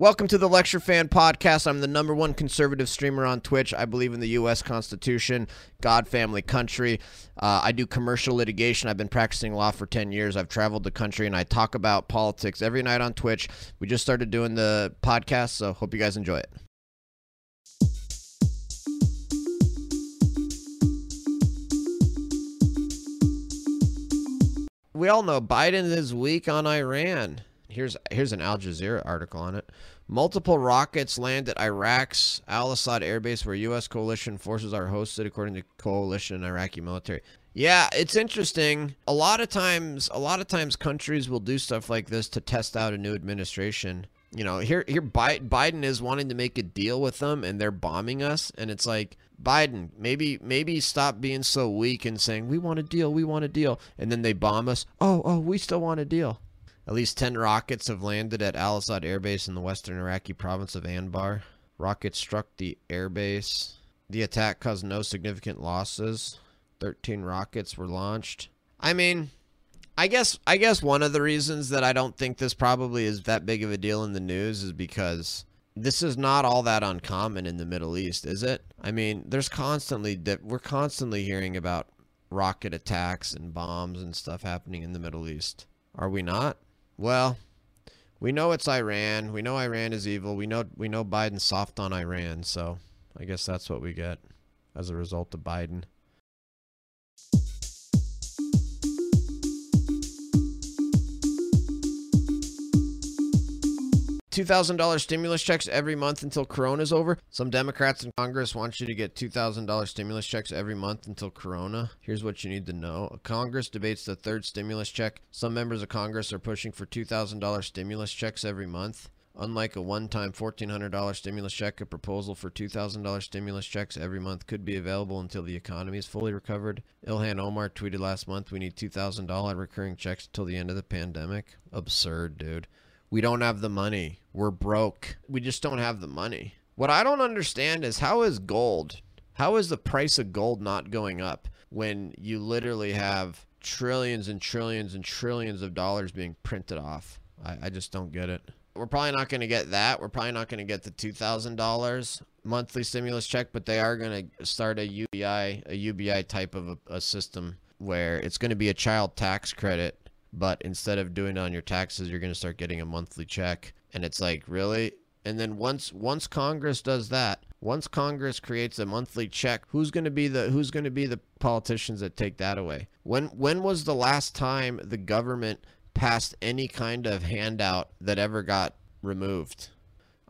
Welcome to the Lecture Fan Podcast. I'm the number one conservative streamer on Twitch. I believe in the U.S. Constitution, God, family, country. Uh, I do commercial litigation. I've been practicing law for 10 years. I've traveled the country and I talk about politics every night on Twitch. We just started doing the podcast, so hope you guys enjoy it. We all know Biden is weak on Iran. Here's here's an Al Jazeera article on it. Multiple rockets land at Iraq's Al Assad Air Base, where U.S. coalition forces are hosted, according to coalition and Iraqi military. Yeah, it's interesting. A lot of times, a lot of times, countries will do stuff like this to test out a new administration. You know, here here Biden is wanting to make a deal with them, and they're bombing us, and it's like Biden, maybe maybe stop being so weak and saying we want a deal, we want a deal, and then they bomb us. Oh, oh, we still want a deal. At least 10 rockets have landed at Al Assad Air Base in the western Iraqi province of Anbar. Rockets struck the airbase. The attack caused no significant losses. 13 rockets were launched. I mean, I guess I guess one of the reasons that I don't think this probably is that big of a deal in the news is because this is not all that uncommon in the Middle East, is it? I mean, there's constantly we're constantly hearing about rocket attacks and bombs and stuff happening in the Middle East. Are we not? Well, we know it's Iran. We know Iran is evil. We know we know Biden's soft on Iran, so I guess that's what we get as a result of Biden. $2,000 stimulus checks every month until Corona is over. Some Democrats in Congress want you to get $2,000 stimulus checks every month until Corona. Here's what you need to know. Congress debates the third stimulus check. Some members of Congress are pushing for $2,000 stimulus checks every month. Unlike a one-time $1,400 stimulus check, a proposal for $2,000 stimulus checks every month could be available until the economy is fully recovered. Ilhan Omar tweeted last month, we need $2,000 recurring checks until the end of the pandemic. Absurd, dude. We don't have the money. We're broke. We just don't have the money. What I don't understand is how is gold, how is the price of gold not going up when you literally have trillions and trillions and trillions of dollars being printed off? I, I just don't get it. We're probably not going to get that. We're probably not going to get the $2,000 monthly stimulus check, but they are going to start a UBI, a UBI type of a, a system where it's going to be a child tax credit but instead of doing it on your taxes you're going to start getting a monthly check. And it's like really? And then once once congress does that once congress creates a monthly check who's going to be the who's going to be the politicians that take that away? When when was the last time the government passed any kind of handout that ever got removed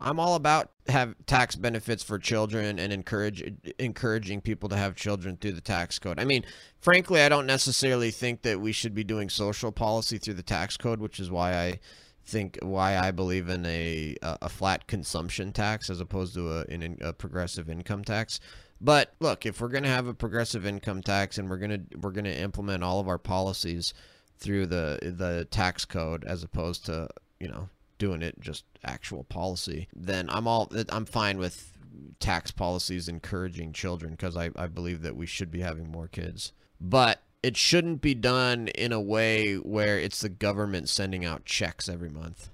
I'm all about have tax benefits for children and encourage encouraging people to have children through the tax code. I mean, frankly, I don't necessarily think that we should be doing social policy through the tax code, which is why I think why I believe in a a flat consumption tax as opposed to a in a progressive income tax. But look, if we're going to have a progressive income tax and we're going to we're going to implement all of our policies through the the tax code as opposed to, you know, doing it just actual policy, then I'm all I'm fine with tax policies encouraging children because I, I believe that we should be having more kids. But it shouldn't be done in a way where it's the government sending out checks every month.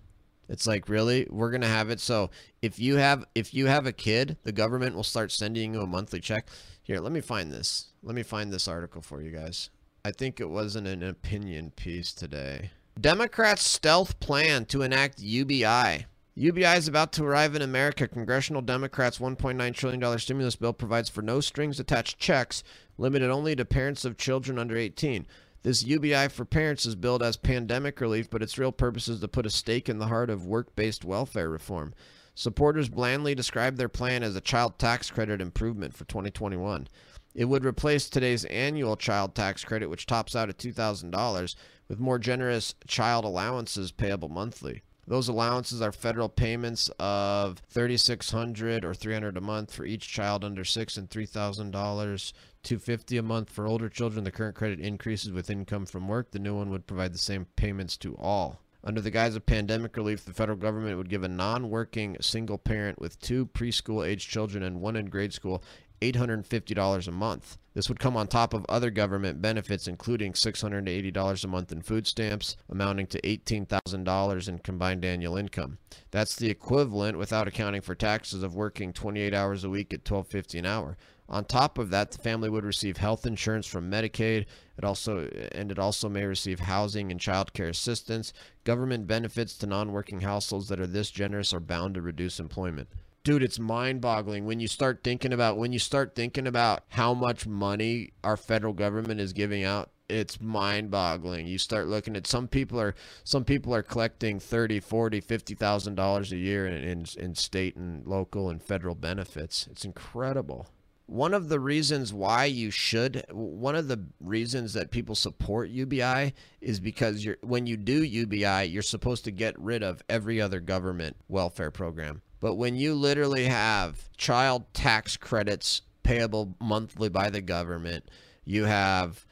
It's like really we're gonna have it so if you have if you have a kid, the government will start sending you a monthly check. Here, let me find this. Let me find this article for you guys. I think it wasn't an opinion piece today. Democrats' stealth plan to enact UBI. UBI is about to arrive in America. Congressional Democrats' $1.9 trillion stimulus bill provides for no strings attached checks, limited only to parents of children under 18. This UBI for parents is billed as pandemic relief, but its real purpose is to put a stake in the heart of work based welfare reform. Supporters blandly describe their plan as a child tax credit improvement for 2021. It would replace today's annual child tax credit, which tops out at $2,000, with more generous child allowances payable monthly. Those allowances are federal payments of 3,600 or 300 a month for each child under six and $3,000, 250 a month for older children. The current credit increases with income from work. The new one would provide the same payments to all. Under the guise of pandemic relief, the federal government would give a non working single parent with two preschool age children and one in grade school $850 a month. This would come on top of other government benefits, including $680 a month in food stamps, amounting to $18,000 in combined annual income. That's the equivalent, without accounting for taxes, of working 28 hours a week at $12.50 an hour. On top of that, the family would receive health insurance from Medicaid. It also and it also may receive housing and child care assistance. Government benefits to non-working households that are this generous are bound to reduce employment dude it's mind-boggling. When you start thinking about when you start thinking about how much money our federal government is giving out it's mind-boggling. You start looking at some people are some people are collecting 30 40 50 thousand dollars a year in, in, in state and local and federal benefits. It's incredible. One of the reasons why you should one of the reasons that people support UBI is because you're when you do UBI you're supposed to get rid of every other government welfare program but when you literally have child tax credits payable monthly by the government, you have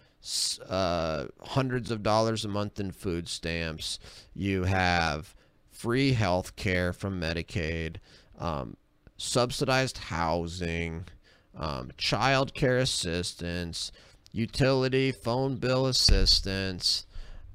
uh, hundreds of dollars a month in food stamps, you have free health care from Medicaid, um, subsidized housing, um, child care assistance, utility phone bill assistance.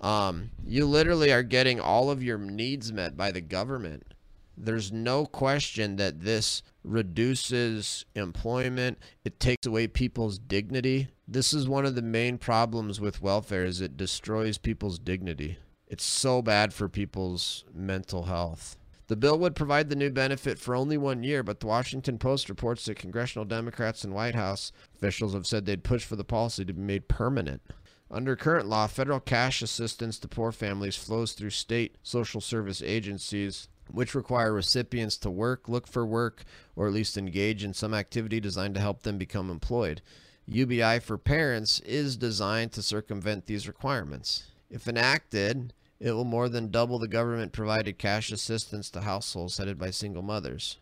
Um, you literally are getting all of your needs met by the government there's no question that this reduces employment. It takes away people's dignity. This is one of the main problems with welfare is it destroys people's dignity. It's so bad for people's mental health. The bill would provide the new benefit for only one year, but the Washington Post reports that congressional Democrats and White House officials have said they'd push for the policy to be made permanent. Under current law, federal cash assistance to poor families flows through state social service agencies which require recipients to work, look for work, or at least engage in some activity designed to help them become employed. UBI for parents is designed to circumvent these requirements. If enacted, it will more than double the government provided cash assistance to households headed by single mothers.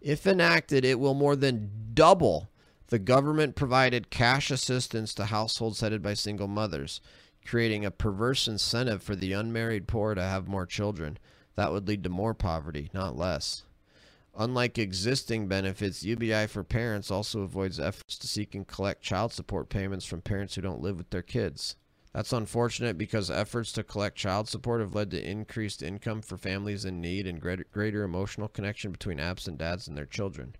If enacted, it will more than double the government provided cash assistance to households headed by single mothers, creating a perverse incentive for the unmarried poor to have more children. That would lead to more poverty, not less. Unlike existing benefits, UBI for parents also avoids efforts to seek and collect child support payments from parents who don't live with their kids. That's unfortunate because efforts to collect child support have led to increased income for families in need and greater, emotional connection between absent dads and their children.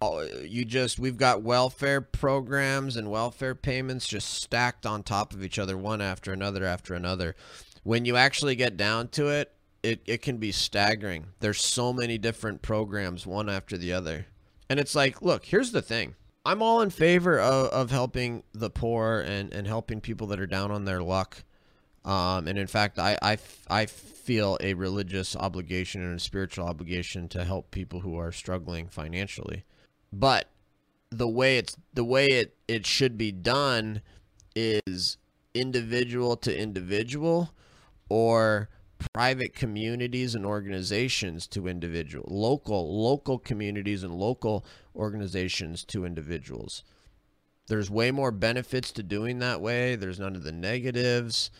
Oh, you just we've got welfare programs and welfare payments just stacked on top of each other one after another after another. When you actually get down to it, it, it can be staggering. There's so many different programs, one after the other. And it's like, look, here's the thing. I'm all in favor of, of helping the poor and, and helping people that are down on their luck. Um, and in fact, I, I, I feel a religious obligation and a spiritual obligation to help people who are struggling financially. But the way it's the way it, it should be done is individual to individual or private communities and organizations to individual local local communities and local organizations to individuals. There's way more benefits to doing that way. There's none of the negatives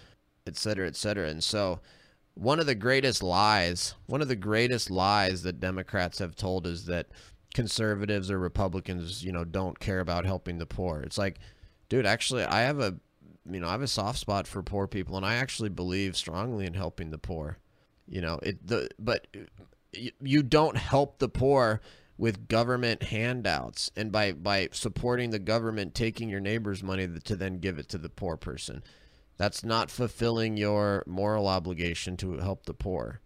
et cetera et cetera. And so one of the greatest lies one of the greatest lies that democrats have told is that conservatives or republicans you know don't care about helping the poor. It's like dude actually i have a you know, I have a soft spot for poor people, and I actually believe strongly in helping the poor. You know, it the but you don't help the poor with government handouts and by by supporting the government taking your neighbor's money to then give it to the poor person. That's not fulfilling your moral obligation to help the poor.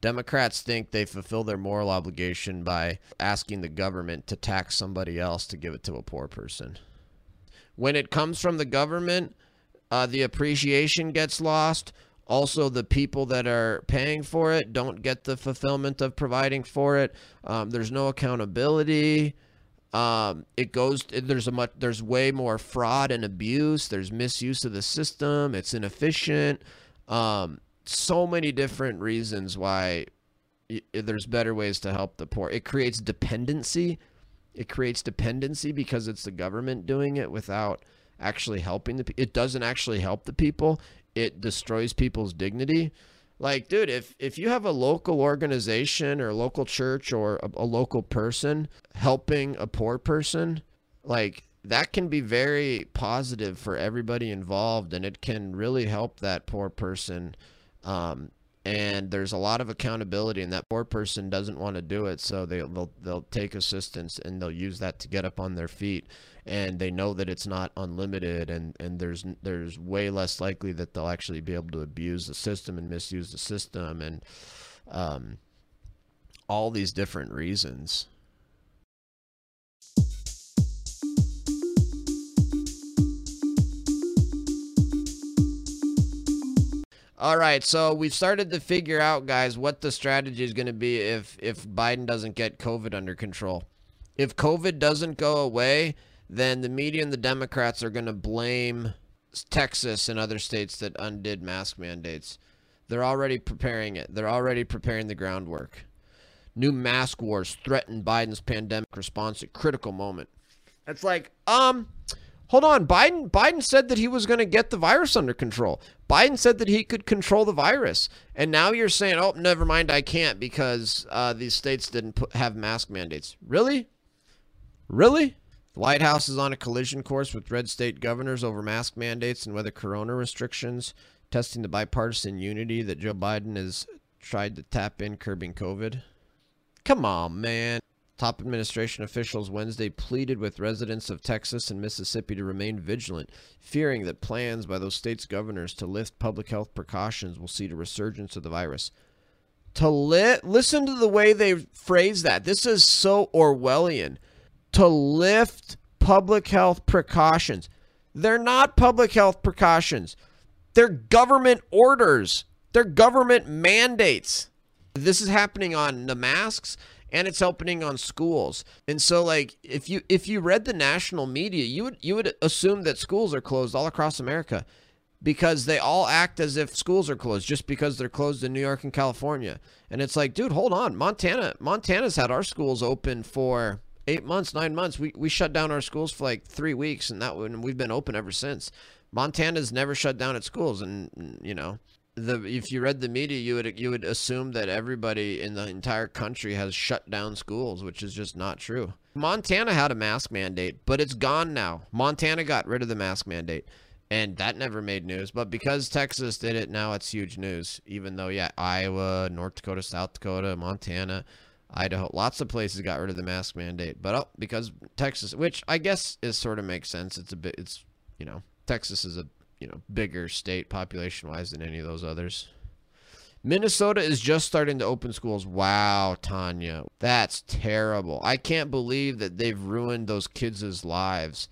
Democrats think they fulfill their moral obligation by asking the government to tax somebody else to give it to a poor person. When it comes from the government, uh, the appreciation gets lost. Also, the people that are paying for it don't get the fulfillment of providing for it. Um, there's no accountability. Um, it goes. There's a much. There's way more fraud and abuse. There's misuse of the system. It's inefficient. Um, so many different reasons why there's better ways to help the poor. It creates dependency. It creates dependency because it's the government doing it without actually helping the it doesn't actually help the people. It destroys people's dignity. Like dude if if you have a local organization or a local church or a, a local person helping a poor person like that can be very positive for everybody involved and it can really help that poor person um, and there's a lot of accountability and that poor person doesn't want to do it so they, will they'll take assistance and they'll use that to get up on their feet and they know that it's not unlimited and, and there's there's way less likely that they'll actually be able to abuse the system and misuse the system and um, all these different reasons All right, so we've started to figure out, guys, what the strategy is going to be if if Biden doesn't get COVID under control. If COVID doesn't go away, then the media and the Democrats are going to blame Texas and other states that undid mask mandates. They're already preparing it. They're already preparing the groundwork. New mask wars threaten Biden's pandemic response at critical moment. It's like, um, hold on. Biden Biden said that he was going to get the virus under control. Biden said that he could control the virus, and now you're saying, "Oh, never mind, I can't because uh, these states didn't put, have mask mandates." Really? Really? The White House is on a collision course with red state governors over mask mandates and whether corona restrictions, testing the bipartisan unity that Joe Biden has tried to tap in curbing COVID. Come on, man. Top administration officials Wednesday pleaded with residents of Texas and Mississippi to remain vigilant, fearing that plans by those states' governors to lift public health precautions will see a resurgence of the virus. To li- listen to the way they phrase that. This is so Orwellian. To lift public health precautions. They're not public health precautions. They're government orders. They're government mandates. This is happening on the masks and it's opening on schools. And so like if you if you read the national media, you would you would assume that schools are closed all across America because they all act as if schools are closed just because they're closed in New York and California. And it's like, dude, hold on. Montana Montana's had our schools open for 8 months, 9 months. We we shut down our schools for like 3 weeks and that and we've been open ever since. Montana's never shut down its schools and you know, the if you read the media, you would you would assume that everybody in the entire country has shut down schools, which is just not true. Montana had a mask mandate, but it's gone now. Montana got rid of the mask mandate, and that never made news. But because Texas did it, now it's huge news. Even though, yeah, Iowa, North Dakota, South Dakota, Montana, Idaho, lots of places got rid of the mask mandate. But oh, because Texas, which I guess is sort of makes sense. It's a bit, it's you know, Texas is a you know, bigger state population wise than any of those others. Minnesota is just starting to open schools. Wow, Tanya. That's terrible. I can't believe that they've ruined those kids' lives.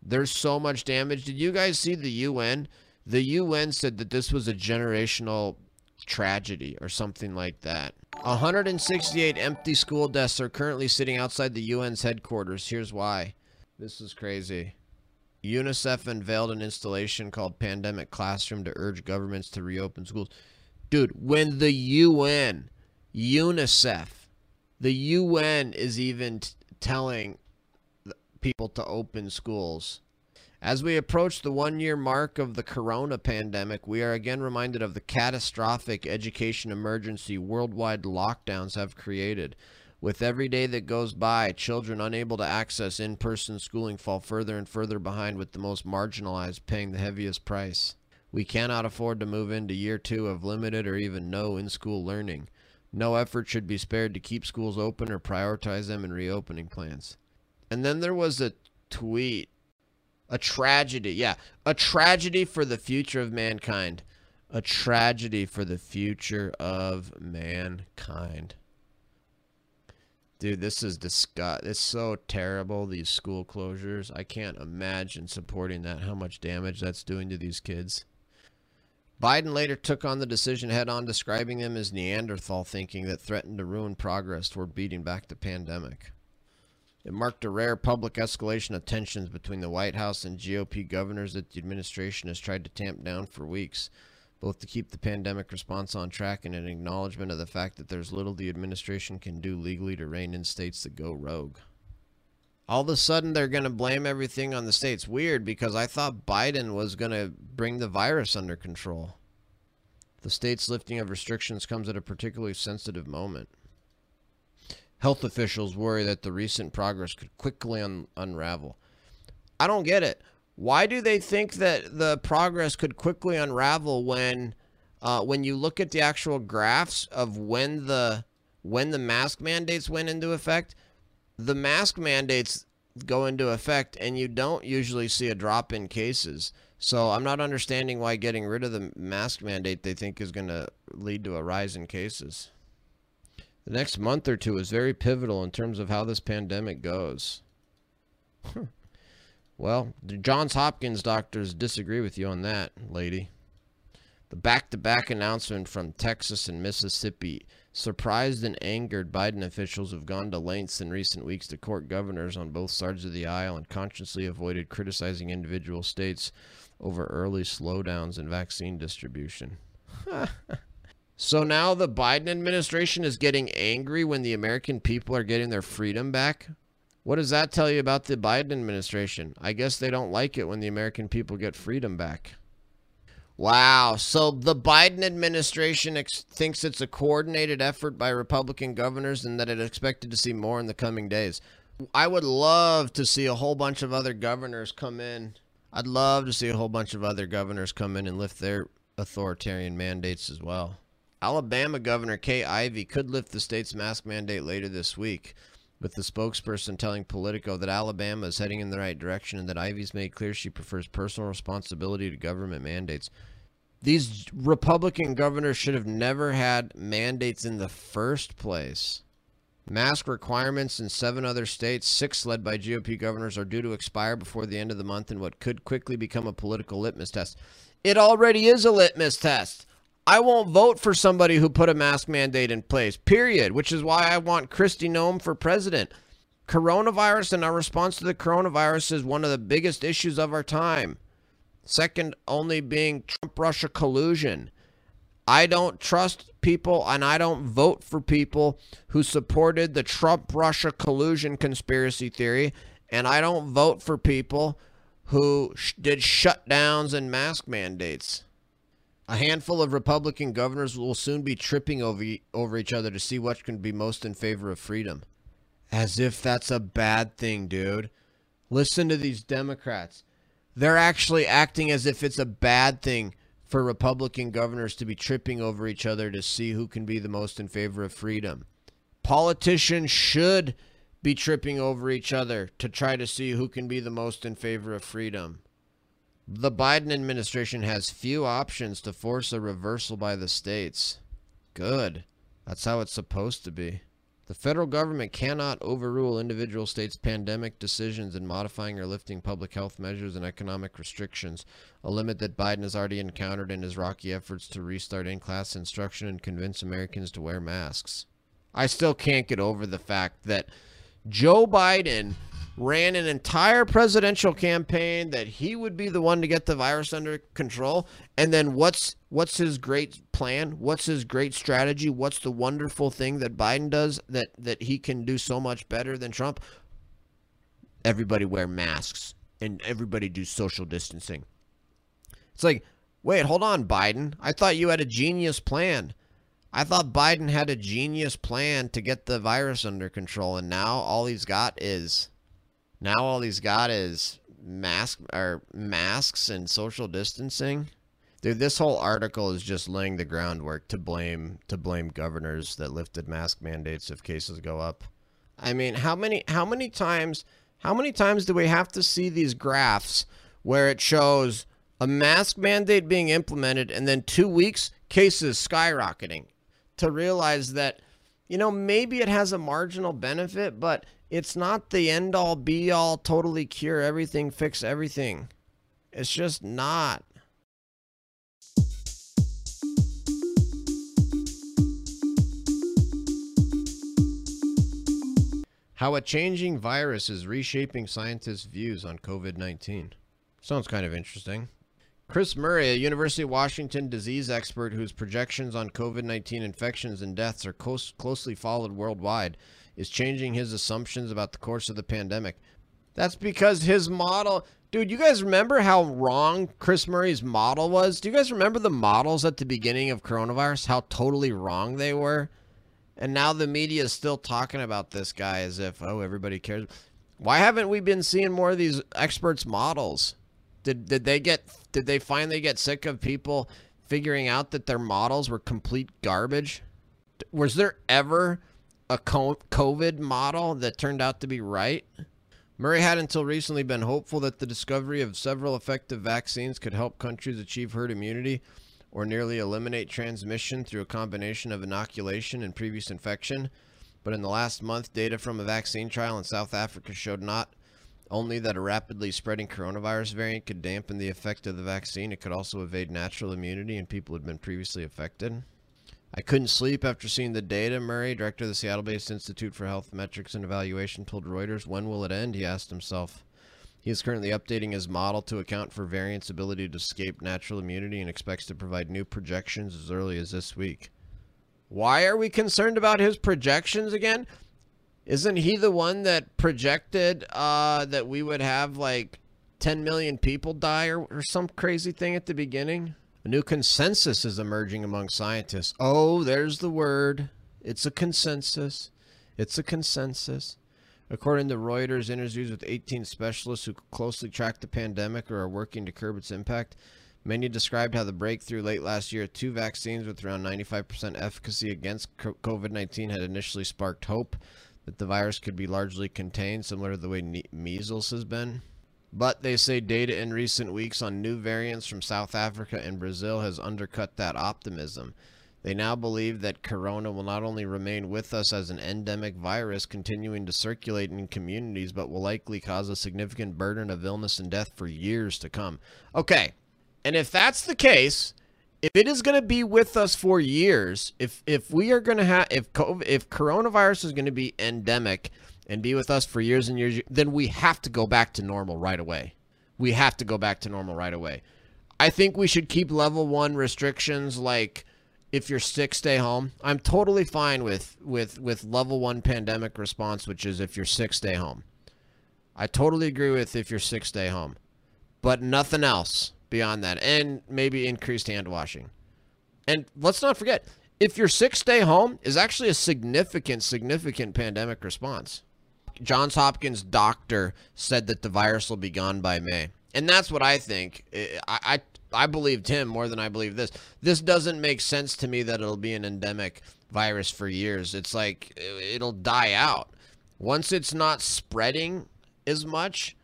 There's so much damage. Did you guys see the UN? The UN said that this was a generational tragedy or something like that. 168 empty school desks are currently sitting outside the UN's headquarters. Here's why. This is crazy. UNICEF unveiled an installation called Pandemic Classroom to urge governments to reopen schools. Dude, when the UN, UNICEF, the UN is even telling people to open schools. As we approach the one year mark of the corona pandemic, we are again reminded of the catastrophic education emergency worldwide lockdowns have created. With every day that goes by, children unable to access in person schooling fall further and further behind, with the most marginalized paying the heaviest price. We cannot afford to move into year two of limited or even no in school learning. No effort should be spared to keep schools open or prioritize them in reopening plans. And then there was a tweet. A tragedy. Yeah. A tragedy for the future of mankind. A tragedy for the future of mankind. Dude, this is disgust. It's so terrible. These school closures. I can't imagine supporting that. How much damage that's doing to these kids. Biden later took on the decision head on, describing them as Neanderthal thinking that threatened to ruin progress toward beating back the pandemic. It marked a rare public escalation of tensions between the White House and GOP governors that the administration has tried to tamp down for weeks both to keep the pandemic response on track and an acknowledgement of the fact that there's little the administration can do legally to rein in states that go rogue. All of a sudden, they're going to blame everything on the states. Weird, because I thought Biden was going to bring the virus under control. The state's lifting of restrictions comes at a particularly sensitive moment. Health officials worry that the recent progress could quickly un- unravel. I don't get it. Why do they think that the progress could quickly unravel when uh, when you look at the actual graphs of when the when the mask mandates went into effect, the mask mandates go into effect and you don't usually see a drop in cases. So I'm not understanding why getting rid of the mask mandate they think is going to lead to a rise in cases. The next month or two is very pivotal in terms of how this pandemic goes. Well, the Johns Hopkins doctors disagree with you on that, lady. The back to back announcement from Texas and Mississippi surprised and angered Biden officials who've gone to lengths in recent weeks to court governors on both sides of the aisle and consciously avoided criticizing individual states over early slowdowns in vaccine distribution. so now the Biden administration is getting angry when the American people are getting their freedom back? What does that tell you about the Biden administration? I guess they don't like it when the American people get freedom back. Wow. So the Biden administration thinks it's a coordinated effort by Republican governors and that it expected to see more in the coming days. I would love to see a whole bunch of other governors come in. I'd love to see a whole bunch of other governors come in and lift their authoritarian mandates as well. Alabama Governor Kay Ivey could lift the state's mask mandate later this week, with the spokesperson telling Politico that Alabama is heading in the right direction and that Ivey's made clear she prefers personal responsibility to government mandates. These Republican governors should have never had mandates in the first place. Mask requirements in seven other states, six led by GOP governors, are due to expire before the end of the month in what could quickly become a political litmus test. It already is a litmus test. I won't vote for somebody who put a mask mandate in place, period, which is why I want Kristi Noem for president. Coronavirus and our response to the coronavirus is one of the biggest issues of our time. Second only being Trump Russia collusion. I don't trust people and I don't vote for people who supported the Trump Russia collusion conspiracy theory. And I don't vote for people who sh- did shutdowns and mask mandates. A handful of Republican governors will soon be tripping over, over each other to see what can be most in favor of freedom. As if that's a bad thing, dude. Listen to these Democrats they're actually acting as if it's a bad thing for Republican governors to be tripping over each other to see who can be the most in favor of freedom. Politicians should be tripping over each other to try to see who can be the most in favor of freedom. The Biden administration has few options to force a reversal by the states. Good. That's how it's supposed to be. The federal government cannot overrule individual states' pandemic decisions in modifying or lifting public health measures and economic restrictions, a limit that Biden has already encountered in his rocky efforts to restart in class instruction and convince Americans to wear masks. I still can't get over the fact that Joe Biden ran an entire presidential campaign that he would be the one to get the virus under control. And then what's what's his great plan? What's his great strategy? What's the wonderful thing that Biden does that that he can do so much better than Trump? Everybody wear masks and everybody do social distancing. It's like wait hold on Biden. I thought you had a genius plan. I thought Biden had a genius plan to get the virus under control and now all he's got is now all he's got is mask or masks and social distancing. Dude, this whole article is just laying the groundwork to blame to blame governors that lifted mask mandates if cases go up. I mean, how many how many times how many times do we have to see these graphs where it shows a mask mandate being implemented and then 2 weeks cases skyrocketing to realize that you know, maybe it has a marginal benefit, but it's not the end all be all, totally cure everything, fix everything. It's just not. How a changing virus is reshaping scientists' views on COVID 19. Sounds kind of interesting. Chris Murray, a University of Washington disease expert whose projections on COVID 19 infections and deaths are close, closely followed worldwide, is changing his assumptions about the course of the pandemic. That's because his model. Dude, you guys remember how wrong Chris Murray's model was? Do you guys remember the models at the beginning of coronavirus? How totally wrong they were? And now the media is still talking about this guy as if, oh, everybody cares. Why haven't we been seeing more of these experts models? Did did they get did they finally get sick of people figuring out that their models were complete garbage? Was there ever a COVID model that turned out to be right? Murray had until recently been hopeful that the discovery of several effective vaccines could help countries achieve herd immunity or nearly eliminate transmission through a combination of inoculation and previous infection. But in the last month, data from a vaccine trial in South Africa showed not only that a rapidly spreading coronavirus variant could dampen the effect of the vaccine, it could also evade natural immunity in people who had been previously affected. I couldn't sleep after seeing the data, Murray, director of the Seattle based Institute for Health Metrics and Evaluation, told Reuters. When will it end? He asked himself. He is currently updating his model to account for variants' ability to escape natural immunity and expects to provide new projections as early as this week. Why are we concerned about his projections again? Isn't he the one that projected uh, that we would have like 10 million people die or, or some crazy thing at the beginning? A new consensus is emerging among scientists. Oh, there's the word. It's a consensus. It's a consensus. According to Reuters, interviews with 18 specialists who closely track the pandemic or are working to curb its impact, many described how the breakthrough late last year of two vaccines with around 95% efficacy against COVID 19 had initially sparked hope that the virus could be largely contained, similar to the way measles has been. But they say data in recent weeks on new variants from South Africa and Brazil has undercut that optimism. They now believe that corona will not only remain with us as an endemic virus continuing to circulate in communities, but will likely cause a significant burden of illness and death for years to come. Okay, and if that's the case, if it is going to be with us for years, if if we are going to have if COVID, if coronavirus is going to be endemic, and be with us for years and years, then we have to go back to normal right away. We have to go back to normal right away. I think we should keep level one restrictions like if you're sick, stay home. I'm totally fine with with with level one pandemic response, which is if you're sick, stay home. I totally agree with if you're sick, stay home, but nothing else beyond that, and maybe increased hand washing. And let's not forget, if you're sick, stay home is actually a significant, significant pandemic response. Johns Hopkins doctor said that the virus will be gone by May. And that's what I think. I, I I believed him more than I believe this. This doesn't make sense to me that it'll be an endemic virus for years. It's like it'll die out. Once it's not spreading as much,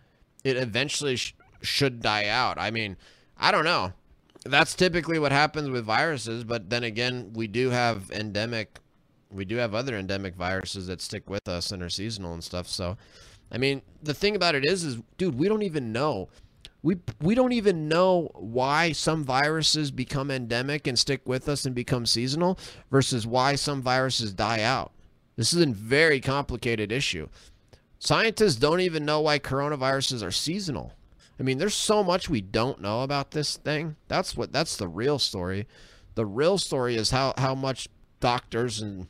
it eventually sh should die out. I mean, I don't know. That's typically what happens with viruses, but then again, we do have endemic we do have other endemic viruses that stick with us and are seasonal and stuff. So, I mean, the thing about it is, is dude, we don't even know. We we don't even know why some viruses become endemic and stick with us and become seasonal versus why some viruses die out. This is a very complicated issue. Scientists don't even know why coronaviruses are seasonal. I mean, there's so much we don't know about this thing. That's what that's the real story. The real story is how how much doctors and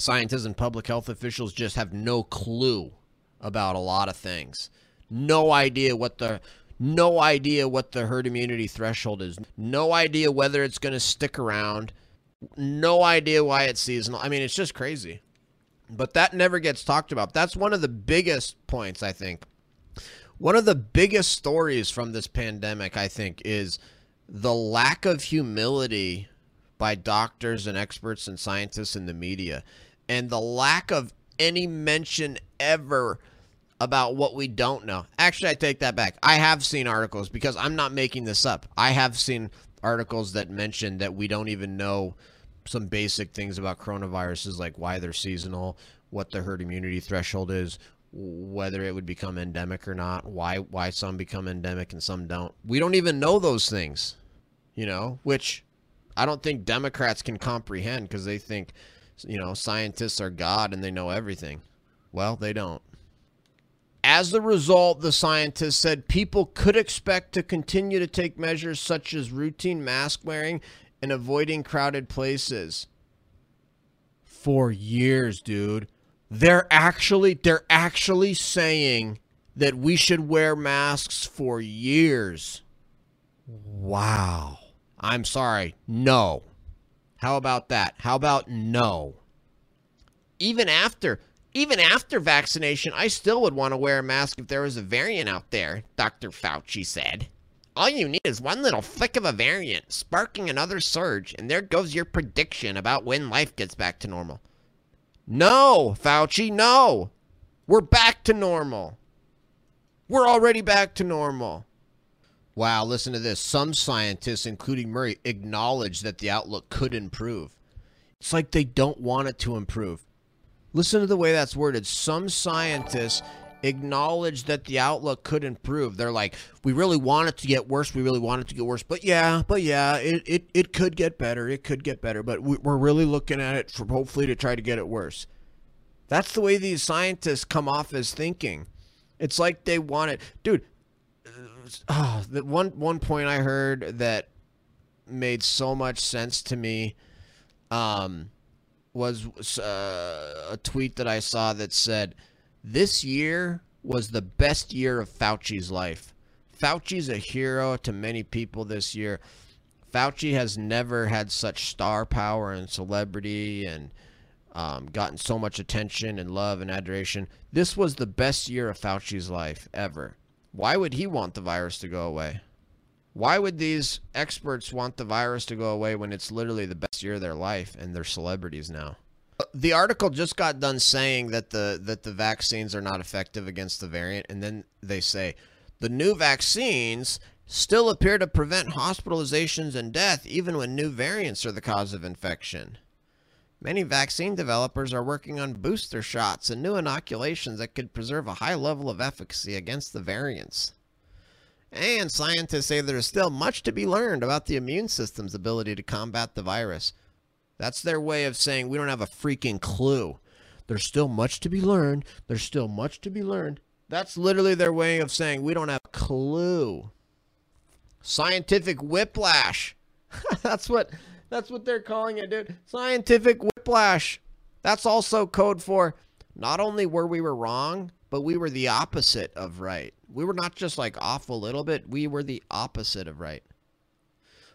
scientists and public health officials just have no clue about a lot of things. No idea what the no idea what the herd immunity threshold is. No idea whether it's going to stick around. No idea why it's seasonal. I mean, it's just crazy. But that never gets talked about. That's one of the biggest points, I think. One of the biggest stories from this pandemic, I think, is the lack of humility by doctors and experts and scientists in the media and the lack of any mention ever about what we don't know. Actually, I take that back. I have seen articles because I'm not making this up. I have seen articles that mention that we don't even know some basic things about coronaviruses like why they're seasonal, what the herd immunity threshold is, whether it would become endemic or not, why why some become endemic and some don't. We don't even know those things. You know, which I don't think Democrats can comprehend because they think you know, scientists are God and they know everything. Well, they don't. As a result, the scientists said people could expect to continue to take measures such as routine mask wearing and avoiding crowded places. For years, dude. They're actually they're actually saying that we should wear masks for years. Wow. I'm sorry. No. How about that? How about no? Even after even after vaccination, I still would want to wear a mask if there was a variant out there, Dr. Fauci said. All you need is one little flick of a variant, sparking another surge, and there goes your prediction about when life gets back to normal. No, Fauci, no. We're back to normal. We're already back to normal. Wow, listen to this. Some scientists, including Murray, acknowledge that the outlook could improve. It's like they don't want it to improve. Listen to the way that's worded. Some scientists acknowledge that the outlook could improve. They're like, we really want it to get worse. We really want it to get worse. But yeah, but yeah, it, it, it could get better. It could get better. But we, we're really looking at it for hopefully to try to get it worse. That's the way these scientists come off as thinking. It's like they want it. Dude, oh, one, one point I heard that made so much sense to me um, was uh, a tweet that I saw that said, this year was the best year of Fauci's life. Fauci's a hero to many people this year. Fauci has never had such star power and celebrity and um, gotten so much attention and love and adoration. This was the best year of Fauci's life ever. Why would he want the virus to go away? Why would these experts want the virus to go away when it's literally the best year of their life and they're celebrities now? The article just got done saying that the that the vaccines are not effective against the variant and then they say the new vaccines still appear to prevent hospitalizations and death even when new variants are the cause of infection. Many vaccine developers are working on booster shots and new inoculations that could preserve a high level of efficacy against the variants. And scientists say there is still much to be learned about the immune system's ability to combat the virus. That's their way of saying we don't have a freaking clue. There's still much to be learned. There's still much to be learned. That's literally their way of saying we don't have a clue. Scientific whiplash. that's what that's what they're calling it, dude. Scientific whiplash. That's also code for not only were we were wrong, but we were the opposite of right. We were not just like off a little bit, we were the opposite of right.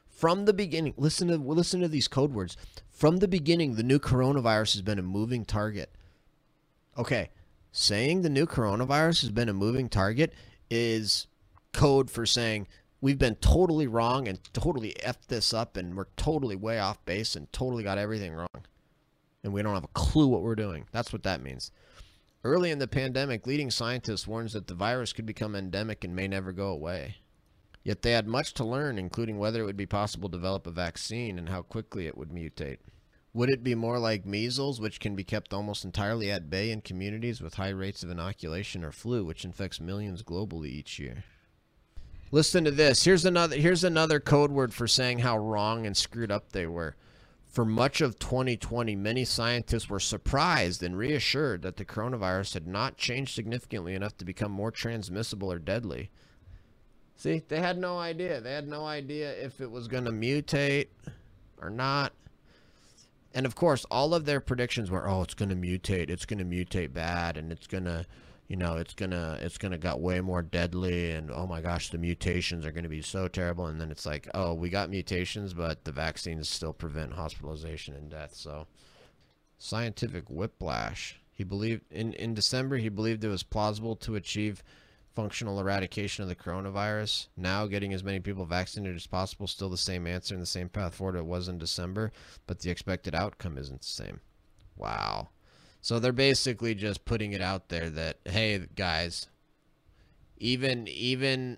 From the beginning, listen to listen to these code words. From the beginning, the new coronavirus has been a moving target. Okay, saying the new coronavirus has been a moving target is code for saying we've been totally wrong and totally effed this up and we're totally way off base and totally got everything wrong. And we don't have a clue what we're doing. That's what that means. Early in the pandemic, leading scientists warns that the virus could become endemic and may never go away. Yet they had much to learn, including whether it would be possible to develop a vaccine and how quickly it would mutate. Would it be more like measles, which can be kept almost entirely at bay in communities with high rates of inoculation, or flu, which infects millions globally each year? Listen to this. Here's another here's another code word for saying how wrong and screwed up they were. For much of 2020, many scientists were surprised and reassured that the coronavirus had not changed significantly enough to become more transmissible or deadly. See, they had no idea. They had no idea if it was going to mutate or not. And of course, all of their predictions were, oh, it's going to mutate. It's going to mutate bad and it's going to you know it's gonna it's gonna got way more deadly and oh my gosh the mutations are gonna be so terrible. And then it's like oh we got mutations but the vaccines still prevent hospitalization and death. So scientific whiplash. He believed in in december he believed it was plausible to achieve functional eradication of the coronavirus. Now getting as many people vaccinated as possible still the same answer and the same path forward it was in december but the expected outcome isn't the same. Wow so they're basically just putting it out there that hey guys, even even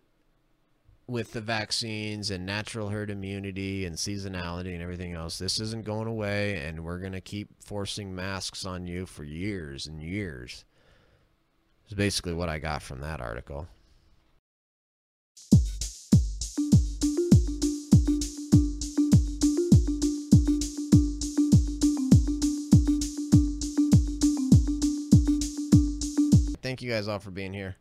with the vaccines and natural herd immunity and seasonality and everything else, this isn't going away and we're going to keep forcing masks on you for years and years. Is basically what I got from that article. Thank you guys all for being here.